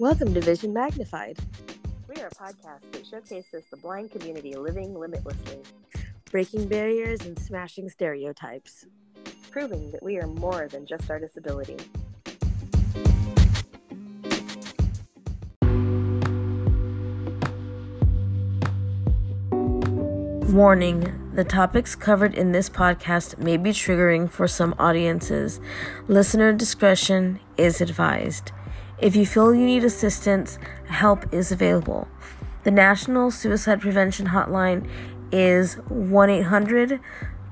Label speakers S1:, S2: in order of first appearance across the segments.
S1: Welcome to Vision Magnified. We are a podcast that showcases the blind community living limitlessly, breaking barriers and smashing stereotypes, proving that we are more than just our disability. Warning the topics covered in this podcast may be triggering for some audiences. Listener discretion is advised. If you feel you need assistance, help is available. The National Suicide Prevention Hotline is 1 800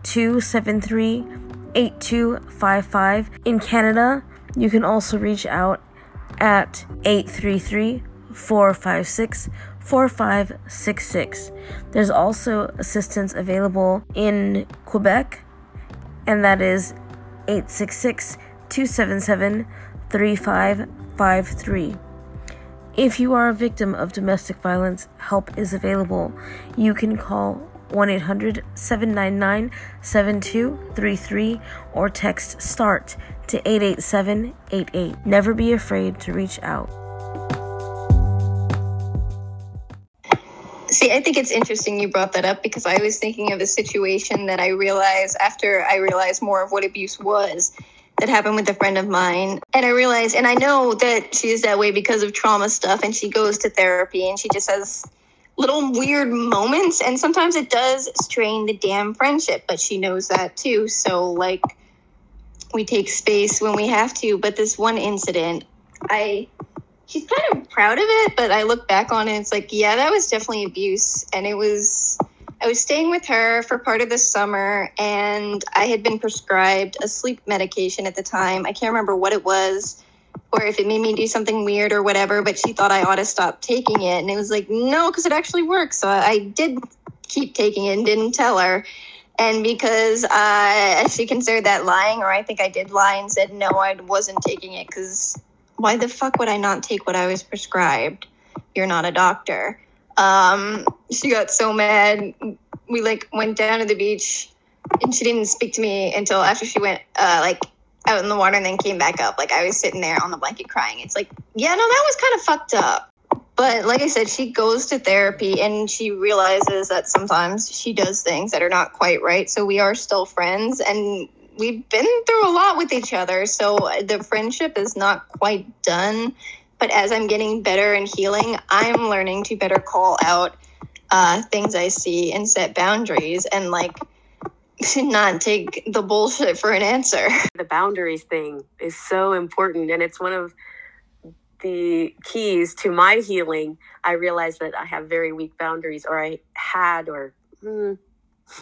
S1: 273 8255. In Canada, you can also reach out at 833 456 4566. There's also assistance available in Quebec, and that is 866 277 3553. If you are a victim of domestic violence, help is available. You can call 1 800 799 7233 or text START to 88788. Never be afraid to reach out.
S2: See, I think it's interesting you brought that up because I was thinking of a situation that I realized after I realized more of what abuse was that happened with a friend of mine. And I realized, and I know that she is that way because of trauma stuff and she goes to therapy and she just has little weird moments. And sometimes it does strain the damn friendship, but she knows that too. So, like, we take space when we have to. But this one incident, I she's kind of proud of it, but I look back on it, it's like, yeah, that was definitely abuse. And it was, I was staying with her for part of the summer, and I had been prescribed a sleep medication at the time. I can't remember what it was or if it made me do something weird or whatever, but she thought I ought to stop taking it. And it was like, no, because it actually works. So I did keep taking it and didn't tell her. And because uh, she considered that lying, or I think I did lie and said, no, I wasn't taking it because why the fuck would I not take what I was prescribed? You're not a doctor. Um, she got so mad. We like went down to the beach and she didn't speak to me until after she went uh, like out in the water and then came back up. Like I was sitting there on the blanket crying. It's like, yeah, no, that was kind of fucked up. But like I said, she goes to therapy and she realizes that sometimes she does things that are not quite right. So we are still friends and we've been through a lot with each other, so the friendship is not quite done. But as I'm getting better and healing, I'm learning to better call out uh, things I see and set boundaries and like not take the bullshit for an answer.
S1: The boundaries thing is so important, and it's one of the keys to my healing. I realized that I have very weak boundaries, or I had, or. Hmm,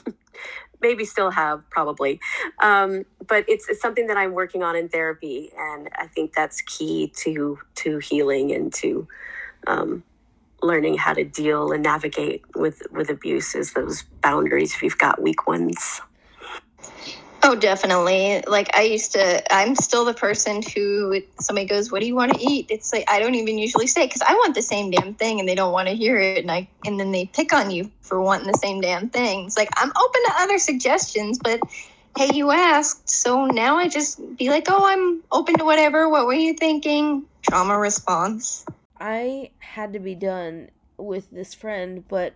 S1: maybe still have probably. Um, but it's, it's something that i'm working on in therapy and i think that's key to to healing and to um, learning how to deal and navigate with with abuse is those boundaries if you've got weak ones
S2: Oh, definitely. Like I used to, I'm still the person who somebody goes, "What do you want to eat?" It's like I don't even usually say because I want the same damn thing, and they don't want to hear it, and I and then they pick on you for wanting the same damn thing. It's like I'm open to other suggestions, but hey, you asked, so now I just be like, "Oh, I'm open to whatever. What were you thinking?" Trauma response.
S1: I had to be done with this friend, but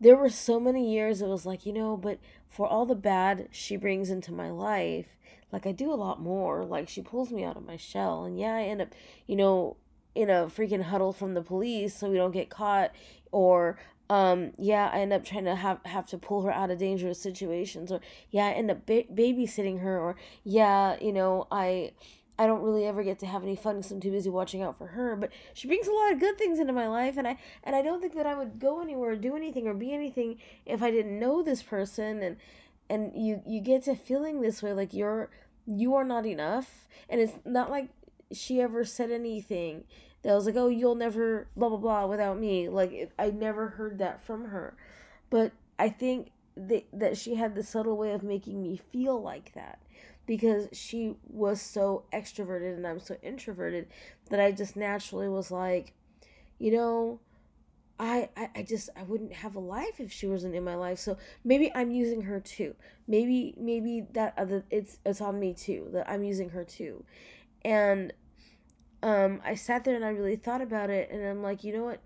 S1: there were so many years it was like, you know, but for all the bad she brings into my life, like I do a lot more. Like she pulls me out of my shell. And yeah, I end up, you know, in a freaking huddle from the police so we don't get caught or um yeah i end up trying to have have to pull her out of dangerous situations or yeah i end up ba- babysitting her or yeah you know i I don't really ever get to have any fun because I'm too busy watching out for her. But she brings a lot of good things into my life, and I and I don't think that I would go anywhere, or do anything, or be anything if I didn't know this person. And and you you get to feeling this way, like you're you are not enough, and it's not like she ever said anything that was like, oh, you'll never blah blah blah without me. Like it, I never heard that from her, but I think that that she had the subtle way of making me feel like that because she was so extroverted and I'm so introverted that I just naturally was like, you know, I, I, I just I wouldn't have a life if she wasn't in my life. So maybe I'm using her too. Maybe maybe that other it's it's on me too that I'm using her too, and um, I sat there and I really thought about it, and I'm like, you know what?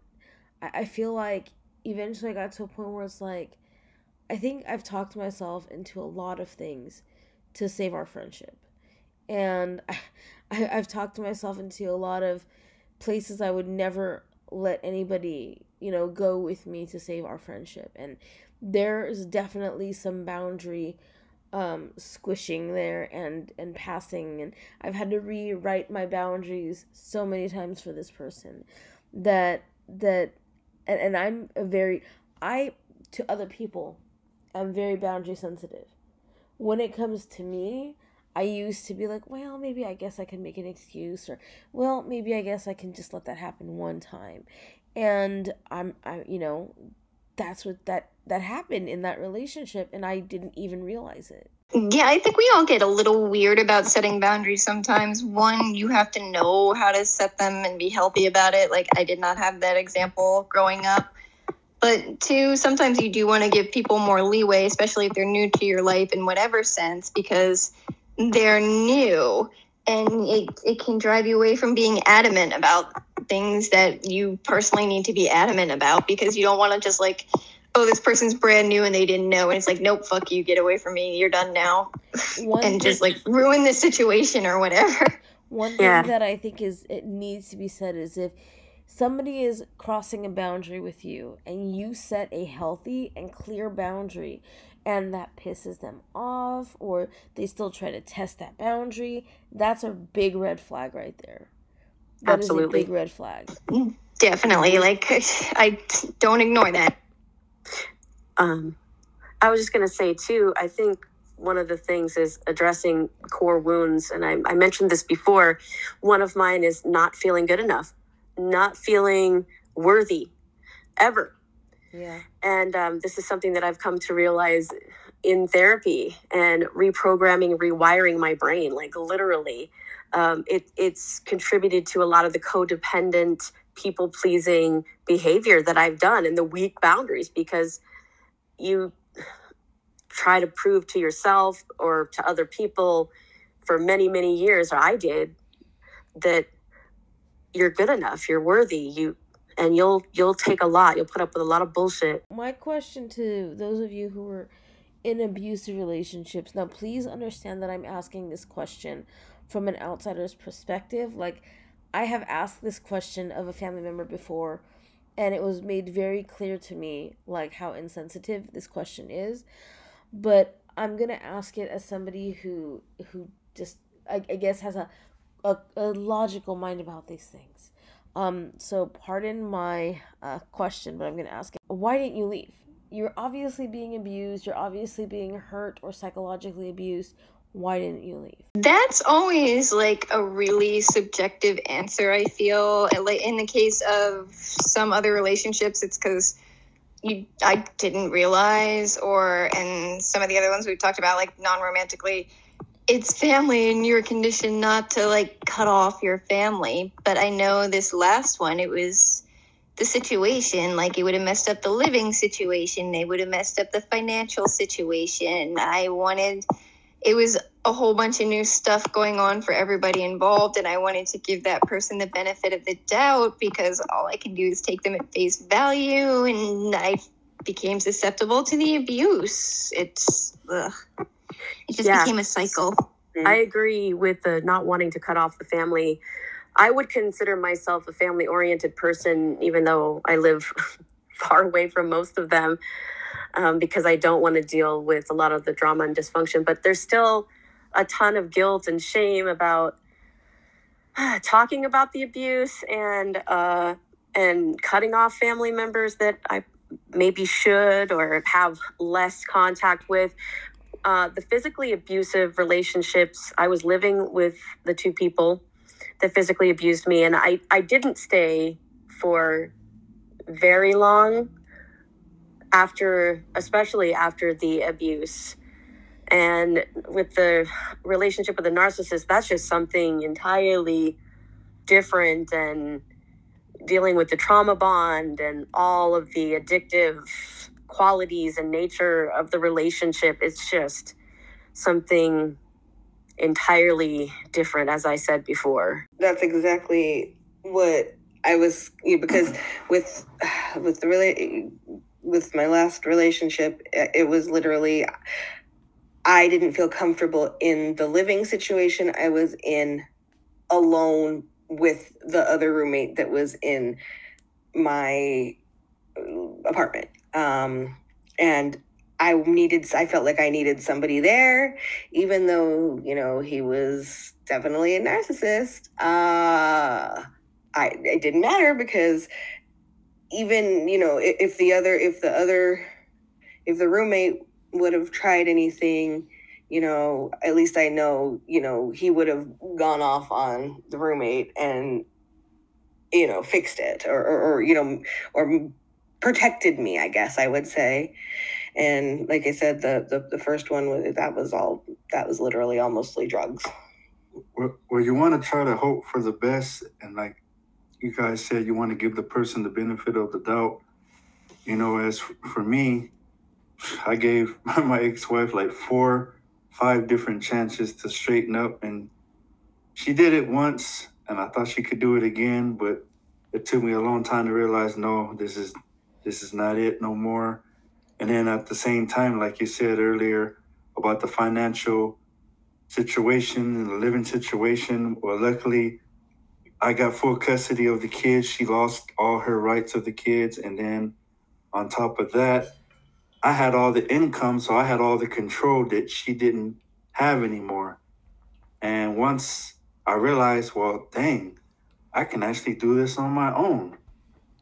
S1: I, I feel like eventually I got to a point where it's like, I think I've talked myself into a lot of things to save our friendship. And I, I've talked myself into a lot of places I would never let anybody, you know, go with me to save our friendship. And there is definitely some boundary um, squishing there and and passing and I've had to rewrite my boundaries so many times for this person that that and, and I'm a very I to other people I'm very boundary sensitive. When it comes to me, I used to be like, well, maybe I guess I can make an excuse or well, maybe I guess I can just let that happen one time. And I'm I you know, that's what that that happened in that relationship and I didn't even realize it.
S2: Yeah, I think we all get a little weird about setting boundaries sometimes. One, you have to know how to set them and be healthy about it. Like, I did not have that example growing up. But two, sometimes you do want to give people more leeway, especially if they're new to your life in whatever sense, because they're new and it, it can drive you away from being adamant about things that you personally need to be adamant about because you don't want to just like oh, this person's brand new and they didn't know. And it's like, nope, fuck you, get away from me. You're done now. One and just like ruin the situation or whatever.
S1: One thing yeah. that I think is it needs to be said is if somebody is crossing a boundary with you and you set a healthy and clear boundary and that pisses them off or they still try to test that boundary, that's a big red flag right there. That Absolutely. big red flag.
S2: Definitely. Like I don't ignore that.
S3: Um, I was just going to say, too, I think one of the things is addressing core wounds. And I, I mentioned this before. One of mine is not feeling good enough, not feeling worthy ever.
S1: Yeah.
S3: And um, this is something that I've come to realize in therapy and reprogramming, rewiring my brain, like literally. Um, it, it's contributed to a lot of the codependent, people pleasing behavior that I've done and the weak boundaries because you try to prove to yourself or to other people for many many years or i did that you're good enough you're worthy you and you'll you'll take a lot you'll put up with a lot of bullshit.
S1: My question to those of you who are in abusive relationships now please understand that i'm asking this question from an outsider's perspective. Like i have asked this question of a family member before and it was made very clear to me like how insensitive this question is. But i'm gonna ask it as somebody who who just i, I guess has a, a, a logical mind about these things. Um so pardon my uh, question but i'm gonna ask it. Why didn't you leave? You're obviously being abused. You're obviously being hurt or psychologically abused. Why didn't you leave?
S2: That's always like a really subjective answer i feel. In the case of some other relationships it's because you i didn't realize or and some of the other ones we've talked about like non-romantically it's family and you're conditioned not to like cut off your family. But i know this last one it was the situation like it would have messed up the living situation. They would have messed up the financial situation. I wanted it was a whole bunch of new stuff going on for everybody involved and i wanted to give that person the benefit of the doubt because all i can do is take them at face value and i became susceptible to the abuse. It's ugh. It just yeah. became a cycle
S3: i agree with the not wanting to cut off the family i would consider myself a family oriented person even though i live far away from most of them um, because I don't want to deal with a lot of the drama and dysfunction. But there's still a ton of guilt and shame about uh, talking about the abuse and uh, and cutting off family members that I maybe should or have less contact with. Uh, the physically abusive relationships, I was living with the two people that physically abused me, and I, I didn't stay for very long after especially after the abuse. And with the relationship with the narcissist that's just something entirely different and dealing with the trauma bond and all of the addictive qualities and nature of the relationship it's just something entirely different, as I said before.
S4: That's exactly what I was because with with the really with my last relationship, it was literally I didn't feel comfortable in the living situation I was in alone with the other roommate that was in my uh, apartment. Um, and I needed, I felt like I needed somebody there, even though, you know, he was definitely a narcissist. Uh, I, it didn't matter because even, you know, if, if the other, if the other, if the roommate would have tried anything, you know, at least I know, you know, he would have gone off on the roommate and, you know, fixed it or, or, or you know, or protected me, I guess I would say. And like I said, the, the, the first one was, that was all, that was literally all mostly drugs.
S5: Well, well you want to try to hope for the best. And like you guys said, you want to give the person the benefit of the doubt. You know, as for me, I gave my ex-wife like four, five different chances to straighten up, and she did it once, and I thought she could do it again, but it took me a long time to realize, no, this is this is not it no more. And then at the same time, like you said earlier about the financial situation and the living situation, well, luckily I got full custody of the kids. She lost all her rights of the kids, and then on top of that, I had all the income, so I had all the control that she didn't have anymore. And once I realized, well, dang, I can actually do this on my own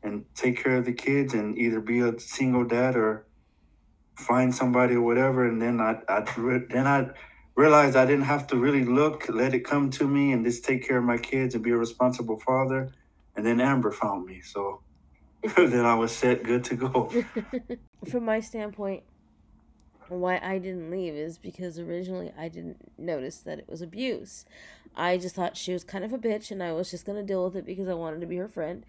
S5: and take care of the kids and either be a single dad or find somebody or whatever. And then I, I then I realized I didn't have to really look, let it come to me, and just take care of my kids and be a responsible father. And then Amber found me, so then I was set, good to go.
S1: From my standpoint, why I didn't leave is because originally I didn't notice that it was abuse. I just thought she was kind of a bitch and I was just going to deal with it because I wanted to be her friend.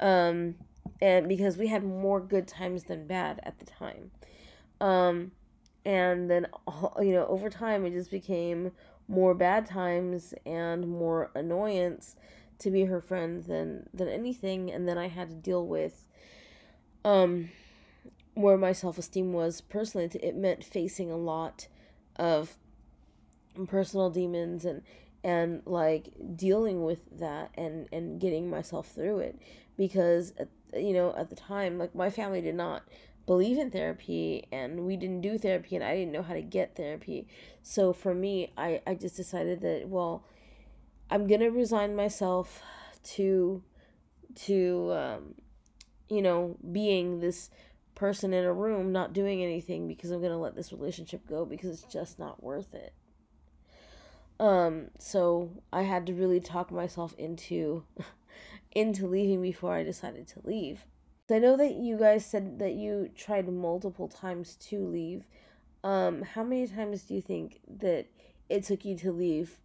S1: Um, and because we had more good times than bad at the time. Um, and then, you know, over time it just became more bad times and more annoyance to be her friend than than anything. And then I had to deal with um where my self-esteem was personally. It meant facing a lot of personal demons and and like dealing with that and and getting myself through it because you know at the time like my family did not believe in therapy and we didn't do therapy and I didn't know how to get therapy so for me I I just decided that well I'm gonna resign myself to to um, you know being this person in a room not doing anything because I'm gonna let this relationship go because it's just not worth it. Um, so I had to really talk myself into into leaving before I decided to leave. So I know that you guys said that you tried multiple times to leave. Um, how many times do you think that it took you to leave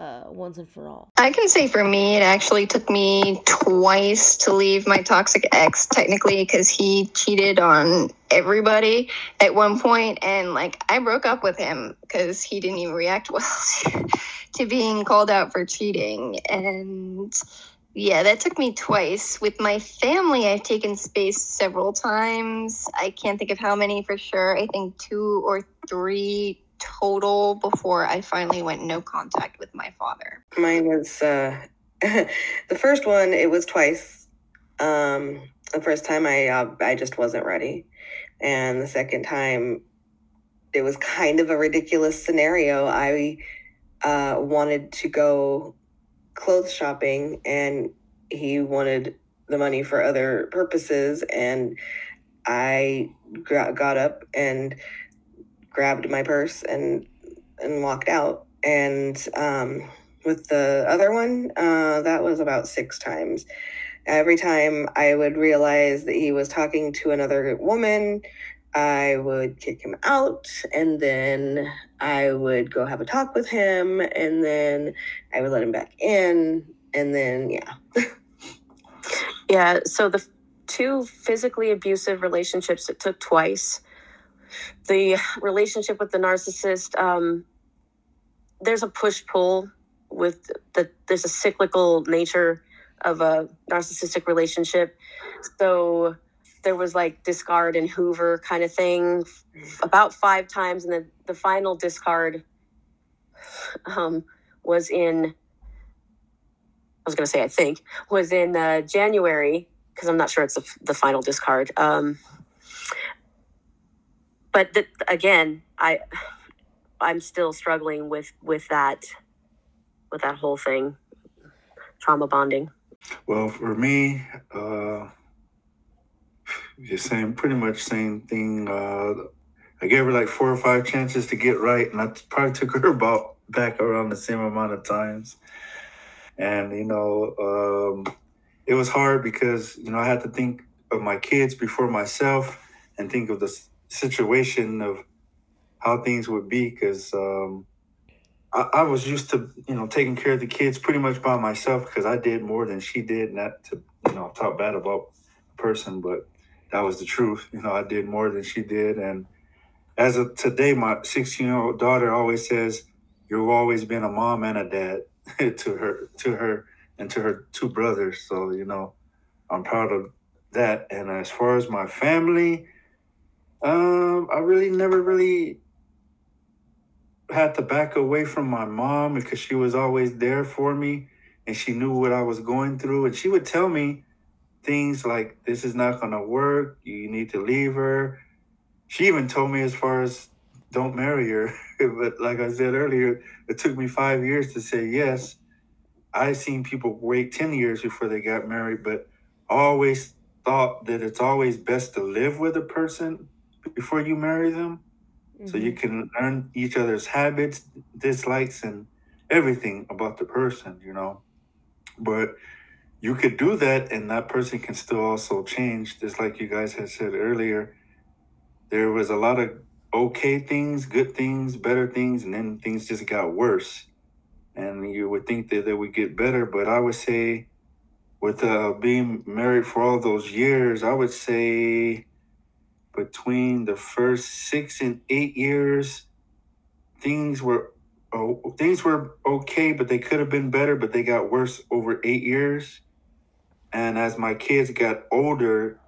S1: uh, once and for all?
S2: I can say for me, it actually took me twice to leave my toxic ex, technically, because he cheated on everybody at one point, and like I broke up with him because he didn't even react well to, to being called out for cheating, and yeah, that took me twice. With my family, I've taken space several times. I can't think of how many for sure. I think two or three total before I finally went no contact with my father?
S4: Mine was uh, the first one. It was twice. Um, the first time I uh, I just wasn't ready, and the second time it was kind of a ridiculous scenario. I uh, wanted to go clothes shopping, and he wanted the money for other purposes, and I got up and grabbed my purse and and walked out. And um, with the other one, uh, that was about six times. Every time I would realize that he was talking to another woman, I would kick him out, and then I would go have a talk with him, and then I would let him back in, and then yeah.
S3: yeah. So the two physically abusive relationships it took twice the relationship with the narcissist um, there's a push pull with the there's a cyclical nature of a narcissistic relationship. So there was like discard and Hoover kind of thing about five times, and then the final discard um, was in. I was going to say I think was in uh, January because I'm not sure it's the, the final discard. Um, but again, I I'm still struggling with with that with that whole thing, trauma bonding.
S5: Well, for me, uh, the same, pretty much same thing. Uh, I gave her like four or five chances to get right, and I probably took her about back around the same amount of times. And you know, um, it was hard because you know I had to think of my kids before myself, and think of the situation of how things would be because um, I, I, was used to you know taking care of the kids pretty much by myself because I did more than she did, not to you know talk bad about a person, but that was the truth. You know, I did more than she did, and as of today, my 16 year old daughter always says, "You've always been a mom and a dad to her, to her, and to her two brothers." So you know, I'm proud of that. And as far as my family, um, I really never really had to back away from my mom because she was always there for me and she knew what I was going through. And she would tell me things like, this is not going to work. You need to leave her. She even told me as far as don't marry her. but like I said earlier, it took me five years to say yes. I've seen people wait 10 years before they got married, but always thought that it's always best to live with a person before you marry them mm-hmm. so you mm-hmm. can learn each other's habits, dislikes, and everything about the person, you know. But you could do that, and that person can still also change, just like you guys had said earlier. There was a lot of okay things, good things, better things, and then things just got worse. And you would think that they would get better, but I would say, with uh, being married for all those years, I would say between the first six and eight years, things were oh, things were okay, but they could have been better, but they got worse over eight years. And as my kids got older,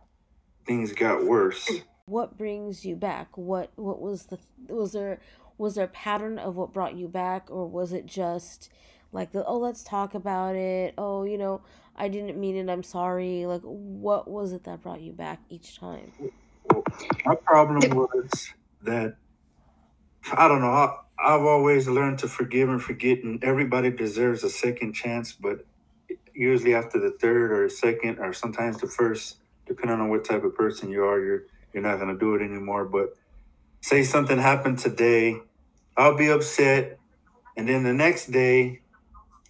S5: things got worse.
S1: What brings you back? What what was the was there was there a pattern of what brought you back, or was it just like the oh let's talk about it? Oh you know I didn't mean it. I'm sorry. Like what was it that brought you back each time?
S5: my problem was that I don't know. I, I've always learned to forgive and forget, and everybody deserves a second chance. But usually after the third or second, or sometimes the first, depending on what type of person you are, you're you're not gonna do it anymore. But say something happened today, I'll be upset, and then the next day,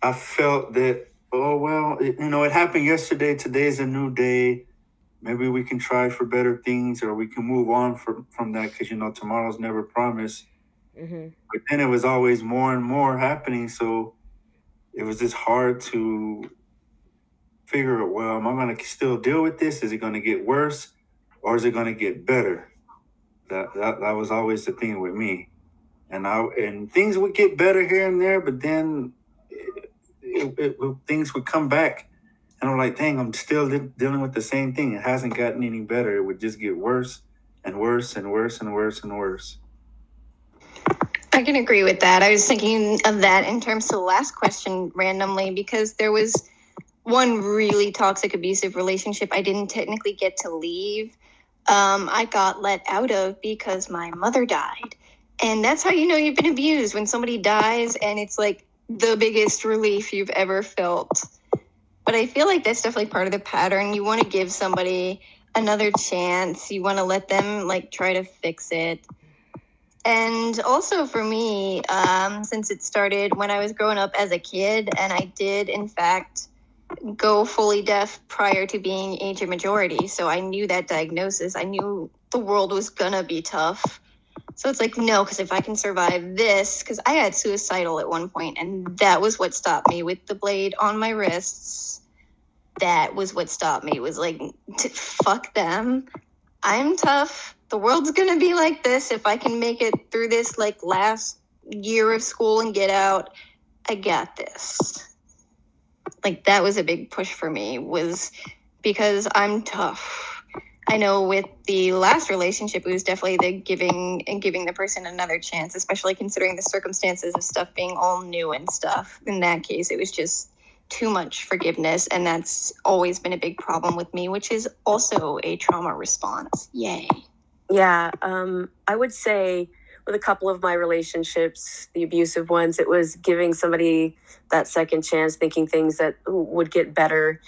S5: I felt that oh well, it, you know, it happened yesterday. Today's a new day maybe we can try for better things or we can move on from from that because you know tomorrow's never promised mm-hmm. but then it was always more and more happening so it was just hard to figure out well am i going to still deal with this is it going to get worse or is it going to get better that, that that was always the thing with me and i and things would get better here and there but then it, it, it, things would come back and I'm like, dang, I'm still de- dealing with the same thing. It hasn't gotten any better. It would just get worse and worse and worse and worse and worse.
S2: I can agree with that. I was thinking of that in terms of the last question randomly because there was one really toxic, abusive relationship I didn't technically get to leave. Um, I got let out of because my mother died. And that's how you know you've been abused when somebody dies and it's like the biggest relief you've ever felt but I feel like that's definitely part of the pattern. You want to give somebody another chance. You want to let them like try to fix it. And also for me, um, since it started when I was growing up as a kid, and I did in fact go fully deaf prior to being age of majority. So I knew that diagnosis. I knew the world was gonna be tough. So it's like, no, because if I can survive this, because I had suicidal at one point, and that was what stopped me with the blade on my wrists that was what stopped me was like fuck them i'm tough the world's gonna be like this if i can make it through this like last year of school and get out. I got this. Like that was a big push for me was because I'm tough. I know with the last relationship, it was definitely the giving and giving the person another chance, especially considering the circumstances of stuff being all new and stuff. In that case, it was just too much forgiveness. And that's always been a big problem with me, which is also a trauma response. Yay.
S3: Yeah. Um, I would say with a couple of my relationships, the abusive ones, it was giving somebody that second chance, thinking things that would get better.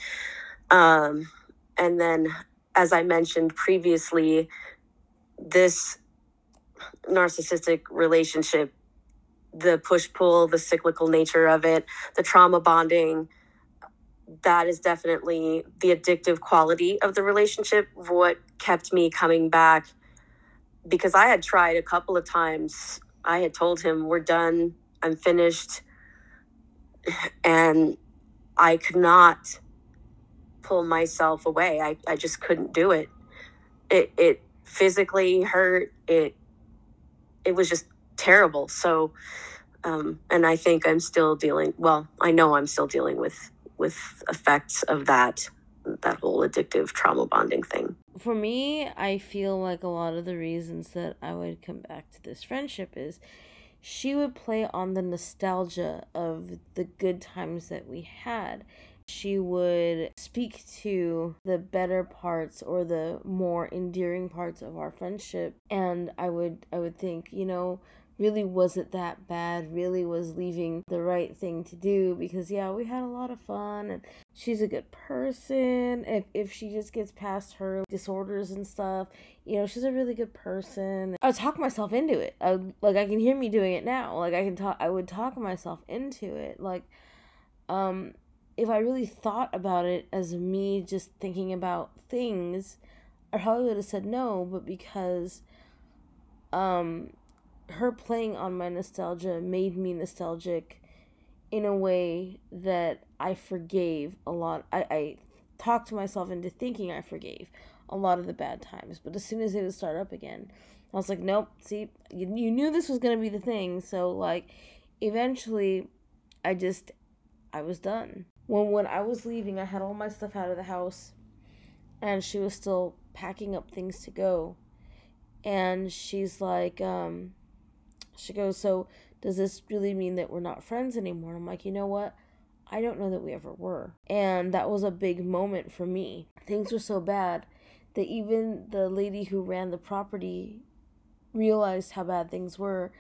S3: Um, and then as I mentioned previously, this narcissistic relationship, the push pull, the cyclical nature of it, the trauma bonding, that is definitely the addictive quality of the relationship, what kept me coming back. Because I had tried a couple of times. I had told him, We're done, I'm finished. And I could not pull myself away. I, I just couldn't do it. It it physically hurt. It it was just terrible. So um, and I think I'm still dealing well, I know I'm still dealing with with effects of that that whole addictive trauma bonding thing.
S1: For me, I feel like a lot of the reasons that I would come back to this friendship is she would play on the nostalgia of the good times that we had she would speak to the better parts or the more endearing parts of our friendship and i would i would think you know really wasn't that bad really was leaving the right thing to do because yeah we had a lot of fun and she's a good person. If, if she just gets past her disorders and stuff you know she's a really good person. I talk myself into it. I like i can hear me doing it now. Like i can talk i would talk myself into it. Like um if I really thought about it as me just thinking about things, I probably would have said no, but because um her playing on my nostalgia made me nostalgic in a way that I forgave a lot. I, I talked myself into thinking I forgave a lot of the bad times, but as soon as it would start up again, I was like, nope, see, you, you knew this was going to be the thing. So, like, eventually, I just, I was done when when I was leaving, I had all my stuff out of the house, and she was still packing up things to go, and she's like, um, she goes, so does this really mean that we're not friends anymore? I'm like, you know what? I don't know that we ever were, and that was a big moment for me. Things were so bad that even the lady who ran the property realized how bad things were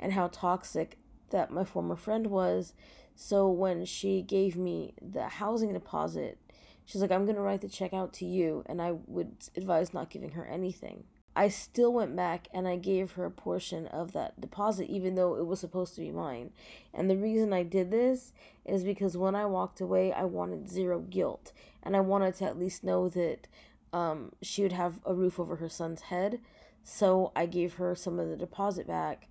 S1: and how toxic that my former friend was so when she gave me the housing deposit, she's like, I'm going to write the check out to you. And I would advise not giving her anything. I still went back and I gave her a portion of that deposit, even though it was supposed to be mine. And the reason I did this is because when I walked away, I wanted zero guilt. And I wanted to at least know that um, she would have a roof over her son's head. So I gave her some of the deposit back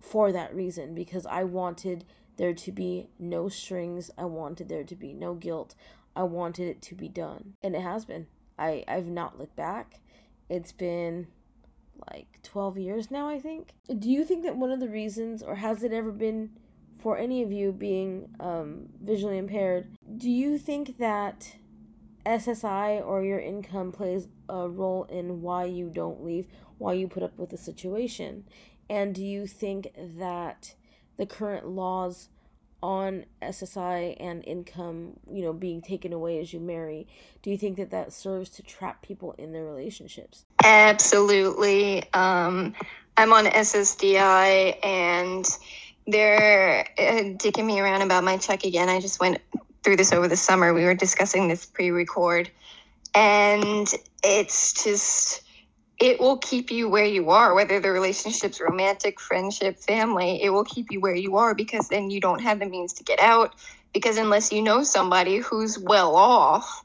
S1: for that reason because I wanted there to be no strings. I wanted there to be no guilt. I wanted it to be done. And it has been. I, I've not looked back. It's been like 12 years now, I think. Do you think that one of the reasons, or has it ever been for any of you being um, visually impaired, do you think that SSI or your income plays a role in why you don't leave, why you put up with the situation? And do you think that the current laws on SSI and income, you know, being taken away as you marry, do you think that that serves to trap people in their relationships?
S2: Absolutely. Um, I'm on SSDI and they're uh, dicking me around about my check again. I just went through this over the summer. We were discussing this pre record, and it's just it will keep you where you are, whether the relationship's romantic, friendship, family, it will keep you where you are because then you don't have the means to get out. Because unless you know somebody who's well off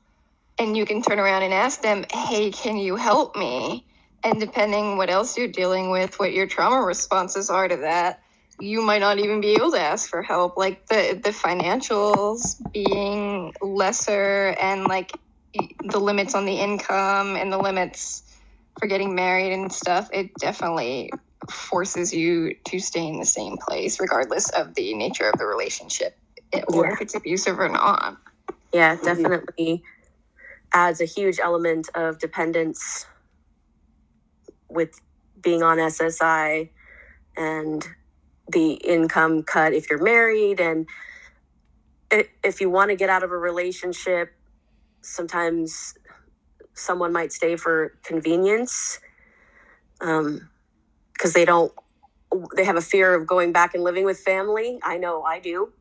S2: and you can turn around and ask them, hey, can you help me? And depending what else you're dealing with, what your trauma responses are to that, you might not even be able to ask for help. Like the, the financials being lesser and like the limits on the income and the limits for getting married and stuff, it definitely forces you to stay in the same place, regardless of the nature of the relationship or
S3: Yeah.
S2: if it's abusive or not.
S3: Yeah, it definitely adds a huge element of dependence with being on SSI and the income cut if you're married and if you want to get out of a relationship sometimes someone might stay for convenience because they don't they have a fear of going back and living with family. I know i do.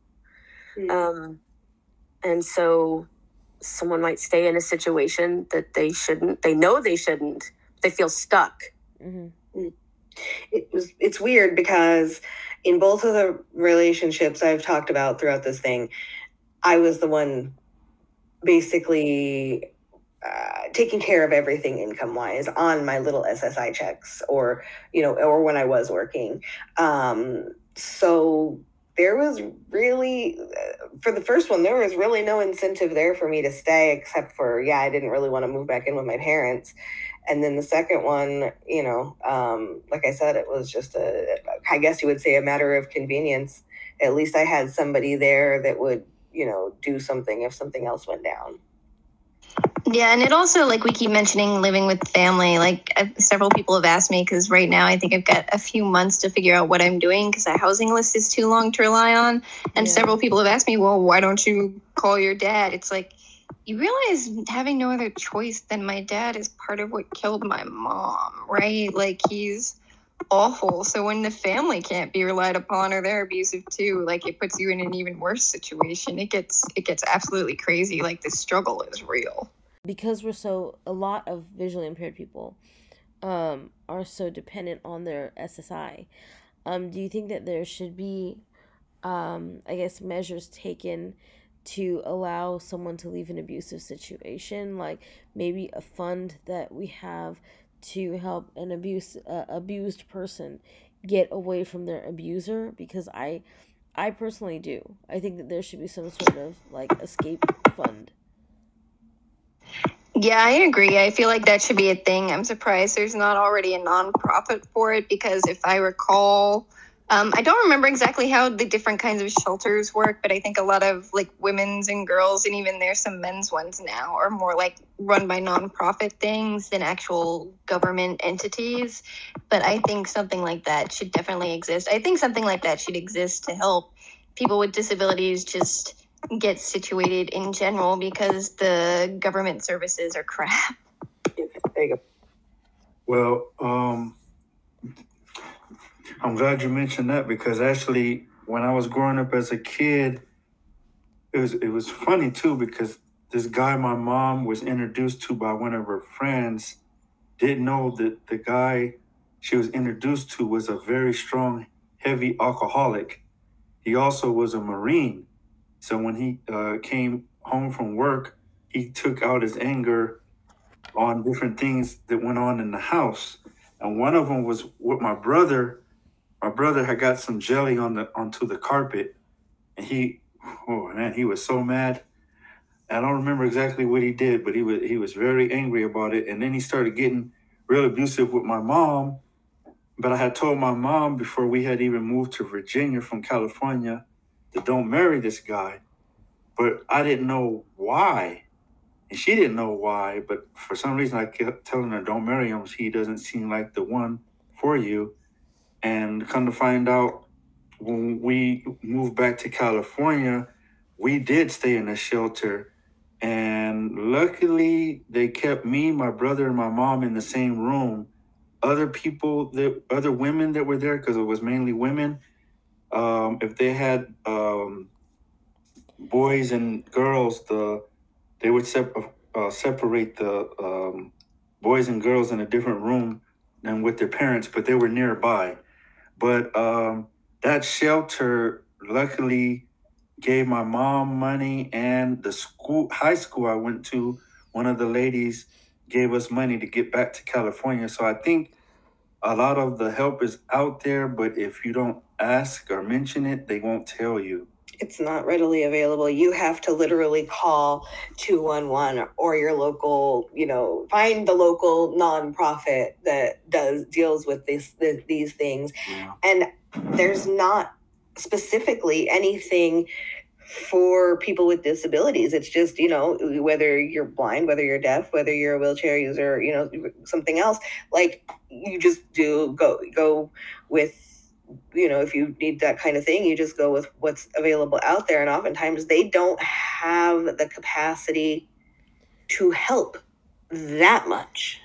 S4: Mm.
S3: um, and so someone might stay in a situation that they shouldn't they know they shouldn't they feel stuck.
S1: Hmm.
S4: It was it's weird because in both of the relationships I've talked about throughout this thing, I was the one basically uh, taking care of everything income wise on my little SSI checks or you know or when I was working. Um, so there was really uh, for the first one there was really no incentive there for me to stay except for yeah I didn't really want to move back in with my parents. And then the second one you know um, like i said it was just a i guess you would say a matter of convenience. At least i had somebody there that would you know do something if something else went down
S2: Yeah, and it also like we keep mentioning living with family. Like uh, several people have asked me because right now I think I've got a few months to figure out what I'm doing because our housing list is too long to rely on. And
S1: Yeah.
S2: several people have asked me, "Well, why don't you call your dad?" It's like you realize having no other choice than my dad is part of what killed my mom, right? Like he's awful. So when the family can't be relied upon or they're abusive too, like it puts you in an even worse situation. It gets it gets absolutely crazy. Like the struggle is real.
S1: because we're so a lot of visually impaired people um are so dependent on their SSI. Um do you think that there should be um I guess measures taken to allow someone to leave an abusive situation like maybe a fund that we have to help an abuse uh, abused person get away from their abuser because I I personally do. I think that there should be some sort of like escape fund.
S2: Yeah, I agree. I feel like that should be a thing. I'm surprised there's not already a nonprofit for it because if I recall, um, I don't remember exactly how the different kinds of shelters work, but I think a lot of like women's and girls, and even there's some men's ones now, are more like run by nonprofit things than actual government entities. But I think something like that should definitely exist. I think something like that should exist to help people with disabilities just get situated in general because the government services are crap.
S5: Well, um, I'm glad you mentioned that because actually, when I was growing up as a kid, it was it was funny too because this guy my mom was introduced to by one of her friends didn't know that the guy she was introduced to was a very strong, heavy alcoholic. He also was a Marine. So when he uh, came home from work, he took out his anger on different things that went on in the house. And one of them was with my brother. My brother had got some jelly on the onto the carpet, and he, oh man, he was so mad. I don't remember exactly what he did, but he was he was very angry about it. And then he started getting real abusive with my mom. But I had told my mom before we had even moved to Virginia from California that don't marry this guy. But I didn't know why. And she didn't know why, but for some reason I kept telling her, don't marry him. He doesn't seem like the one for you. And come to find out, when we moved back to California, we did stay in a shelter. And luckily, they kept me, my brother, and my mom in the same room. Other people, that other women that were there, because it was mainly women, um, if they had um, boys and girls, the they would sep- uh, separate the um, boys and girls in a different room than with their parents, but they were nearby. But um, that shelter luckily gave my mom money and the school high school I went to, one of the ladies gave us money to get back to California. So I think a lot of the help is out there, but if you don't ask or mention it, they won't tell you.
S4: It's not readily available. You have to literally call 211 or your local, you know, find the local nonprofit that does deals with this, this these things.
S5: Yeah.
S4: And there's not specifically anything for people with disabilities. It's just, you know, whether you're blind, whether you're deaf, whether you're a wheelchair user, you know, something else, like you just do go go with you know, if you need that kind of thing, you just go with what's available out there. And oftentimes they don't have the capacity to help that much.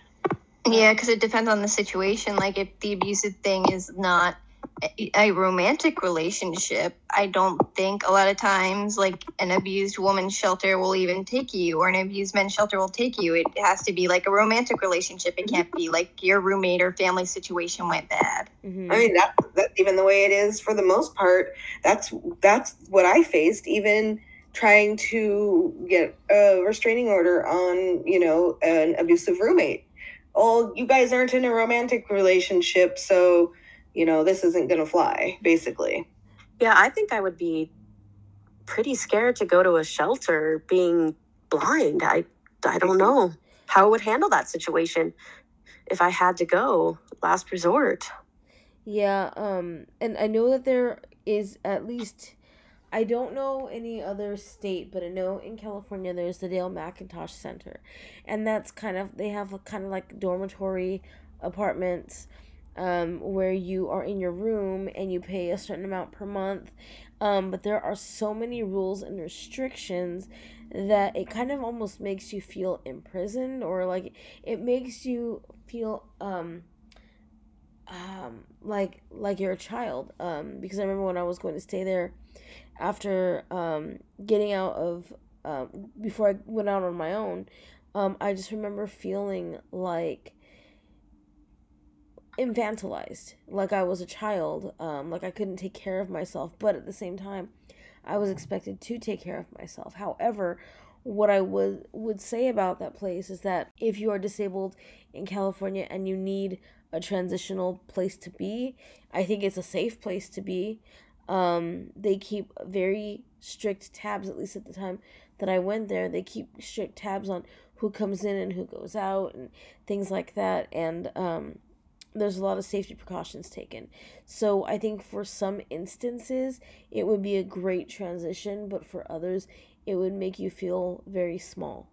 S2: Yeah, because it depends on the situation. Like if the abusive thing is not a- a romantic relationship, I don't think a lot of times like an abused woman's shelter will even take you or an abused men's shelter will take you. It has to be like a romantic relationship. It can't be like your roommate or family situation went bad.
S1: Mhm.
S4: I mean, that, that's even the way it is for the most part. That's that's what I faced, even trying to get a restraining order on, you know, an abusive roommate. Oh, you guys aren't in a romantic relationship, so you know this isn't gonna fly. Basically,
S3: Yeah, I think I would be pretty scared to go to a shelter being blind. I I don't know how I would handle that situation if I had to go last resort.
S1: Yeah, um, and I know that there is at least, I don't know any other state, but I know in California there's the Dayle McIntosh Center, and that's kind of they have a kind of like dormitory apartments, um, where you are in your room and you pay a certain amount per month, um, but there are so many rules and restrictions that it kind of almost makes you feel imprisoned or like it makes you feel um um like like you're a child. Um because i remember when i was going to stay there after um getting out of um before i went out on my own um i just remember feeling like infantilized like i was a child um like i couldn't take care of myself but at the same time i was expected to take care of myself however what i would would say about that place is that if you are disabled in california and you need a transitional place to be. I think it's a safe place to be. Um, they keep very strict tabs, at least at the time that I went there. They keep strict tabs on who comes in and who goes out and things like that. And um, there's a lot of safety precautions taken. So I think for some instances, it would be a great transition, but for others, it would make you feel very small.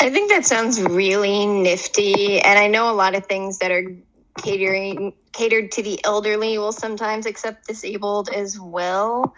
S2: I think that sounds really nifty. And I know a lot of things that are catering catered to the elderly will sometimes accept disabled as well.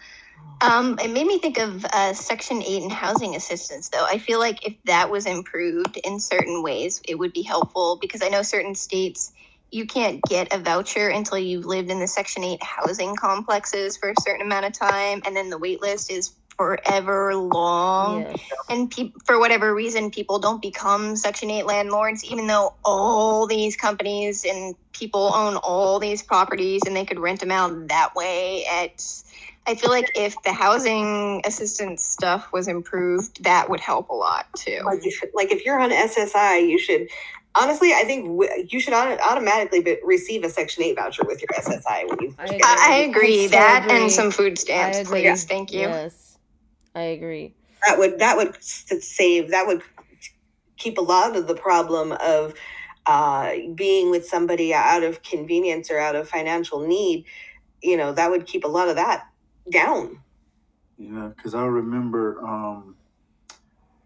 S2: Um, it made me think of uh, Section 8 and housing assistance, though. I feel like if that was improved in certain ways, it would be helpful because I know certain states you can't get a voucher until you've lived in the Section 8 housing complexes for a certain amount of time, and then the wait list is forever long and pe- for whatever reason people don't become section 8 landlords even though all these companies and people own all these properties and they could rent them out that way it's i feel like if the housing assistance stuff was improved that would help a lot too
S4: like, you should, like if you're on SSI, you should. Honestly, I think w- you should auto- automatically be- receive a Section Eight voucher with your SSI when you.
S1: I agree.
S2: i, I agree
S1: I so
S2: that
S1: agree.
S2: and some food stamps
S1: agree.
S2: please thank you
S1: Yes, I agree.
S4: that would that would save that would keep a lot of the problem of uh, being with somebody out of convenience or out of financial need you know that would keep a lot of that down
S5: Yeah, because I remember um,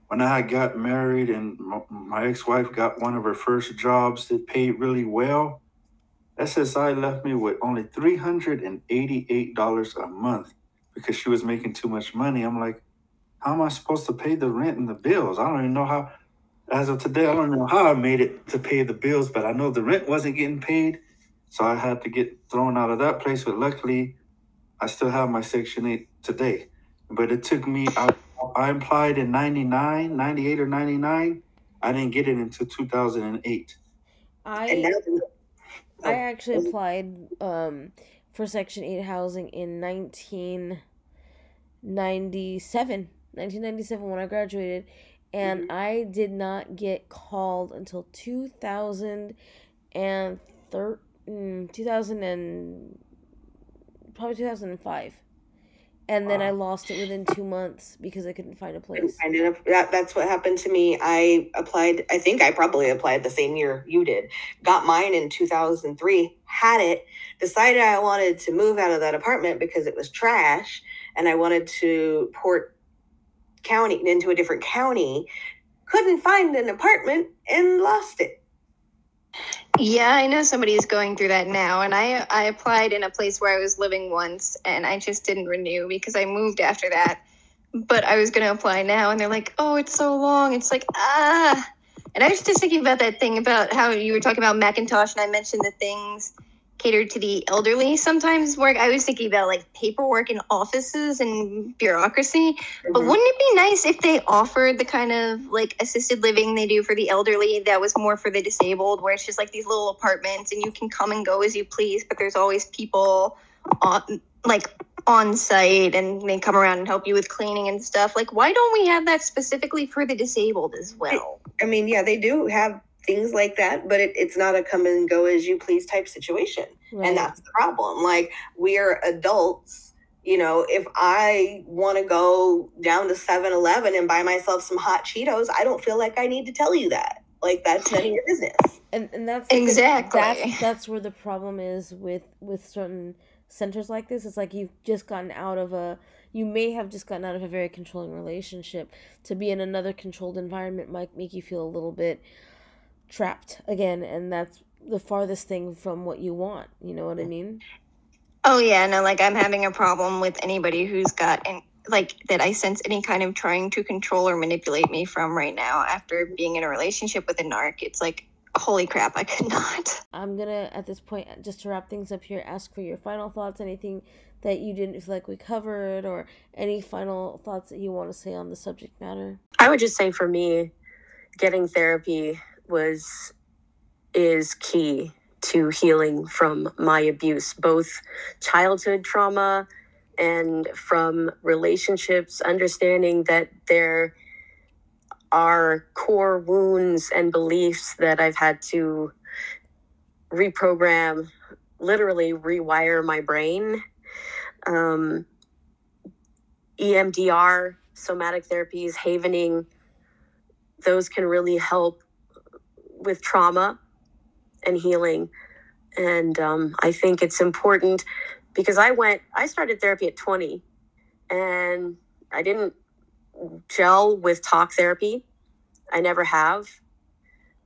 S5: when I got married and my, my ex-wife got one of her first jobs that paid really well. SSI left me with only three hundred and eighty-eight dollars a month because she was making too much money. I'm like, how am I supposed to pay the rent and the bills? I don't even know how. As of today, I don't know how I made it to pay the bills, but I know the rent wasn't getting paid, so I had to get thrown out of that place. But luckily, I still have my Section 8 today. But it took me, I, I applied in 99, 98 or 99. I didn't get it until 2008.
S1: I I actually applied um for Section 8 housing in 1997. 1997 when I graduated and I did not get called until 2013 2000 and probably 2005. and then I lost it within two months because I couldn't find a place.
S4: I ended up that that's what happened to me. I applied. I think I probably applied the same year you did. Got mine in two thousand three. Had it. Decided I wanted to move out of that apartment because it was trash, and I wanted to port county into a different county. Couldn't find an apartment and lost it.
S2: Yeah, I know somebody is going through that now, and I I applied in a place where I was living once, and I just didn't renew because I moved after that. But I was going to apply now, and they're like, "Oh, it's so long." It's like ah, and I was just thinking about that thing about how you were talking about McIntosh, and I mentioned the things catered to the elderly sometimes work. I was thinking about like paperwork in offices and bureaucracy. Mm-hmm. But wouldn't it be nice if they offered the kind of like assisted living they do for the elderly that was more for the disabled, where it's just like these little apartments and you can come and go as you please, but there's always people on like on site and they come around and help you with cleaning and stuff. Like why don't we have that specifically for the disabled as well?
S4: I mean, yeah, they do have things like that but it, it's not a come and go as you please type situation. Right. and that's the problem. Like we're adults you know if i want to go down to 7-eleven and buy myself some hot cheetos i don't feel like i need to tell you that. Like that's none of your business.
S1: And, and that's
S2: exactly.
S1: that's, that's where the problem is with with certain centers like this. It's like you've just gotten out of a you may have just gotten out of a very controlling relationship. To be in another controlled environment might make you feel a little bit trapped again and that's the farthest thing from what you want you know what i mean?
S2: Oh yeah no like i'm having a problem with anybody who's got an, like that i sense any kind of trying to control or manipulate me from right now after being in a relationship with a narc. It's like holy crap i could not.
S1: I'm gonna at this point just to wrap things up here ask for your final thoughts anything that you didn't feel like we covered or any final thoughts that you want to say on the subject matter?
S3: I would just say for me getting therapy was is key to healing from my abuse, both childhood trauma and from relationships, understanding that there are core wounds and beliefs that I've had to reprogram, literally rewire my brain. Um, EMDR, somatic therapies, havening, those can really help with trauma and healing. And um, I think it's important because I went, I started therapy at 20 and I didn't gel with talk therapy. I never have.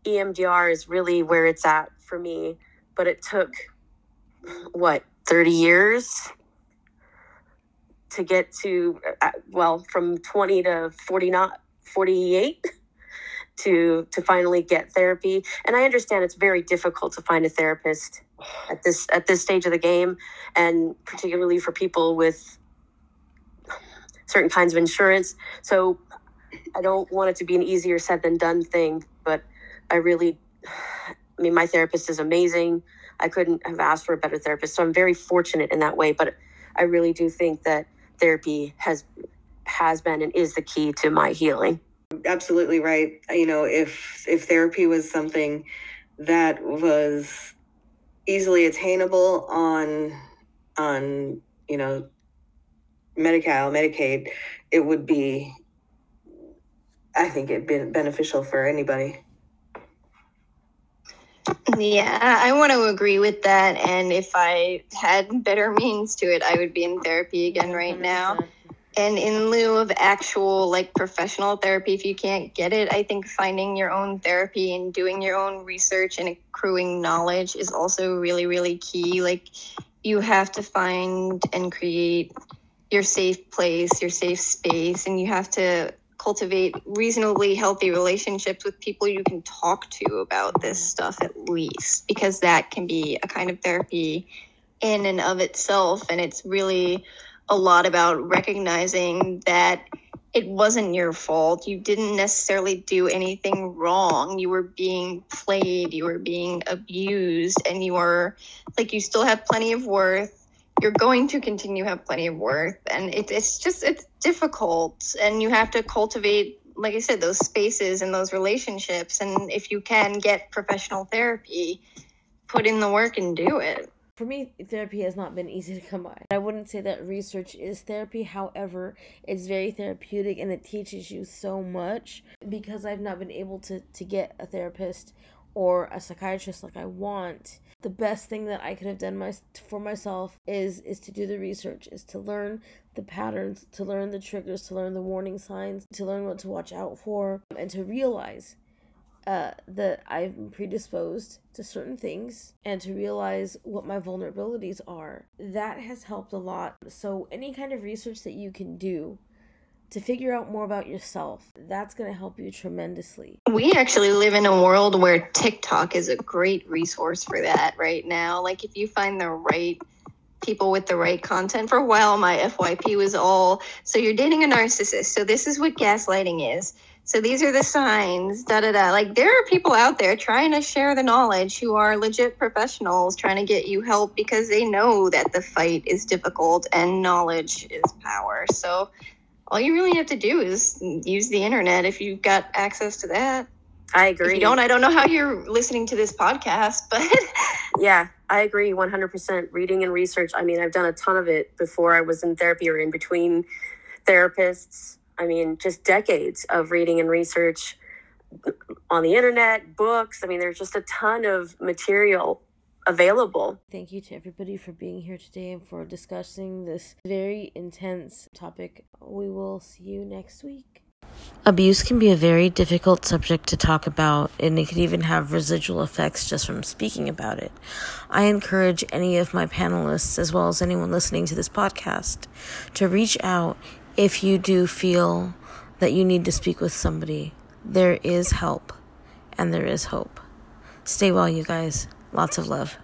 S3: EMDR is really where it's at for me, but it took what, 30 years to get to, uh, well, from 20 to 49, 48 to to finally get therapy. And i understand it's very difficult to find a therapist at this at this stage of the game and particularly for people with certain kinds of insurance. So i don't want it to be an easier said than done thing but i really i mean my therapist is amazing. I couldn't have asked for a better therapist so i'm very fortunate in that way. But i really do think that therapy has has been and is the key to my healing
S4: absolutely right. You know, if if therapy was something that was easily attainable on on you know Medi-Cal, Medicaid, it would be. I think it'd be beneficial for anybody.
S2: Yeah, I want to agree with that. And if I had better means to it, I would be in therapy again right now. And in lieu of actual like professional therapy, if you can't get it, I think finding your own therapy and doing your own research and accruing knowledge is also really, really key. Like you have to find and create your safe place, your safe space, and you have to cultivate reasonably healthy relationships with people you can talk to about this stuff at least, because that can be a kind of therapy in and of itself. And it's really a lot about recognizing that it wasn't your fault. You didn't necessarily do anything wrong. You were being played, you were being abused, and you are like, you still have plenty of worth. You're going to continue to have plenty of worth. And it, it's just, it's difficult. And you have to cultivate, like I said, those spaces and those relationships. And if you can get professional therapy, put in the work and do it.
S1: For me, therapy has not been easy to come by. I wouldn't say that research is therapy, however, it's very therapeutic and it teaches you so much because I've not been able to, to get a therapist or a psychiatrist like I want, the best thing that I could have done my, for myself is is to do the research, is to learn the patterns, to learn the triggers, to learn the warning signs, to learn what to watch out for, and to realize uh, that I'm predisposed to certain things and to realize what my vulnerabilities are. That has helped a lot. So, any kind of research that you can do to figure out more about yourself, that's going to help you tremendously.
S2: We actually live in a world where TikTok is a great resource for that right now. Like, if you find the right people with the right content. For a while, my FYP was all so you're dating a narcissist. So this is what gaslighting is. So these are the signs, da da da. Like there are people out there trying to share the knowledge who are legit professionals trying to get you help because they know that the fight is difficult and knowledge is power. So all you really have to do is use the internet if you've got access to that.
S3: I agree.
S2: If you don't, I don't know how you're listening to this podcast, but
S3: yeah, I agree 100%. Reading and research. I mean, I've done a ton of it before I was in therapy or in between therapists. I mean, just decades of reading and research on the internet, books. I mean, there's just a ton of material available.
S1: Thank you to everybody for being here today and for discussing this very intense topic. We will see you next week. Abuse can be a very difficult subject to talk about, and it can even have residual effects just from speaking about it. I encourage any of my panelists, as well as anyone listening to this podcast, to reach out if you do feel that you need to speak with somebody. There is help, and there is hope. Stay well, you guys. Lots of love.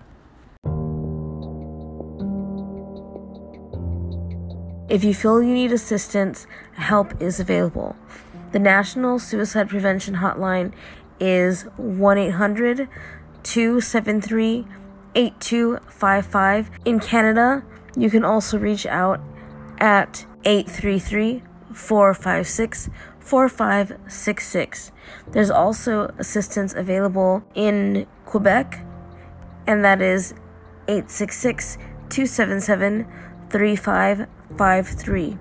S1: If you feel you need assistance, help is available. The National Suicide Prevention Hotline is 1 800 273 8255. In Canada, you can also reach out at 833 456 4566. There's also assistance available in Quebec, and that is 866 277 3553.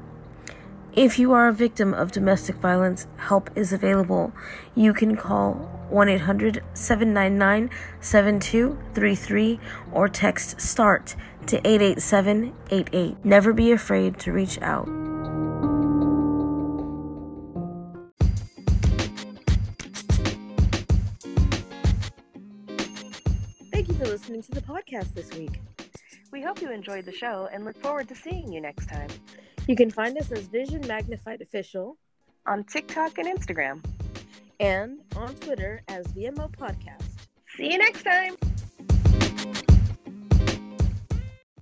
S1: If you are a victim of domestic violence, help is available. You can call 1 800 799 7233 or text START to 88788. Never be afraid to reach out. Thank you for listening to the podcast this week.
S6: We hope you enjoyed the show and look forward to seeing you next time.
S1: You can find us as Vision Magnified Official
S6: on TikTok and Instagram,
S1: and on Twitter as VMO Podcast.
S6: See you next time.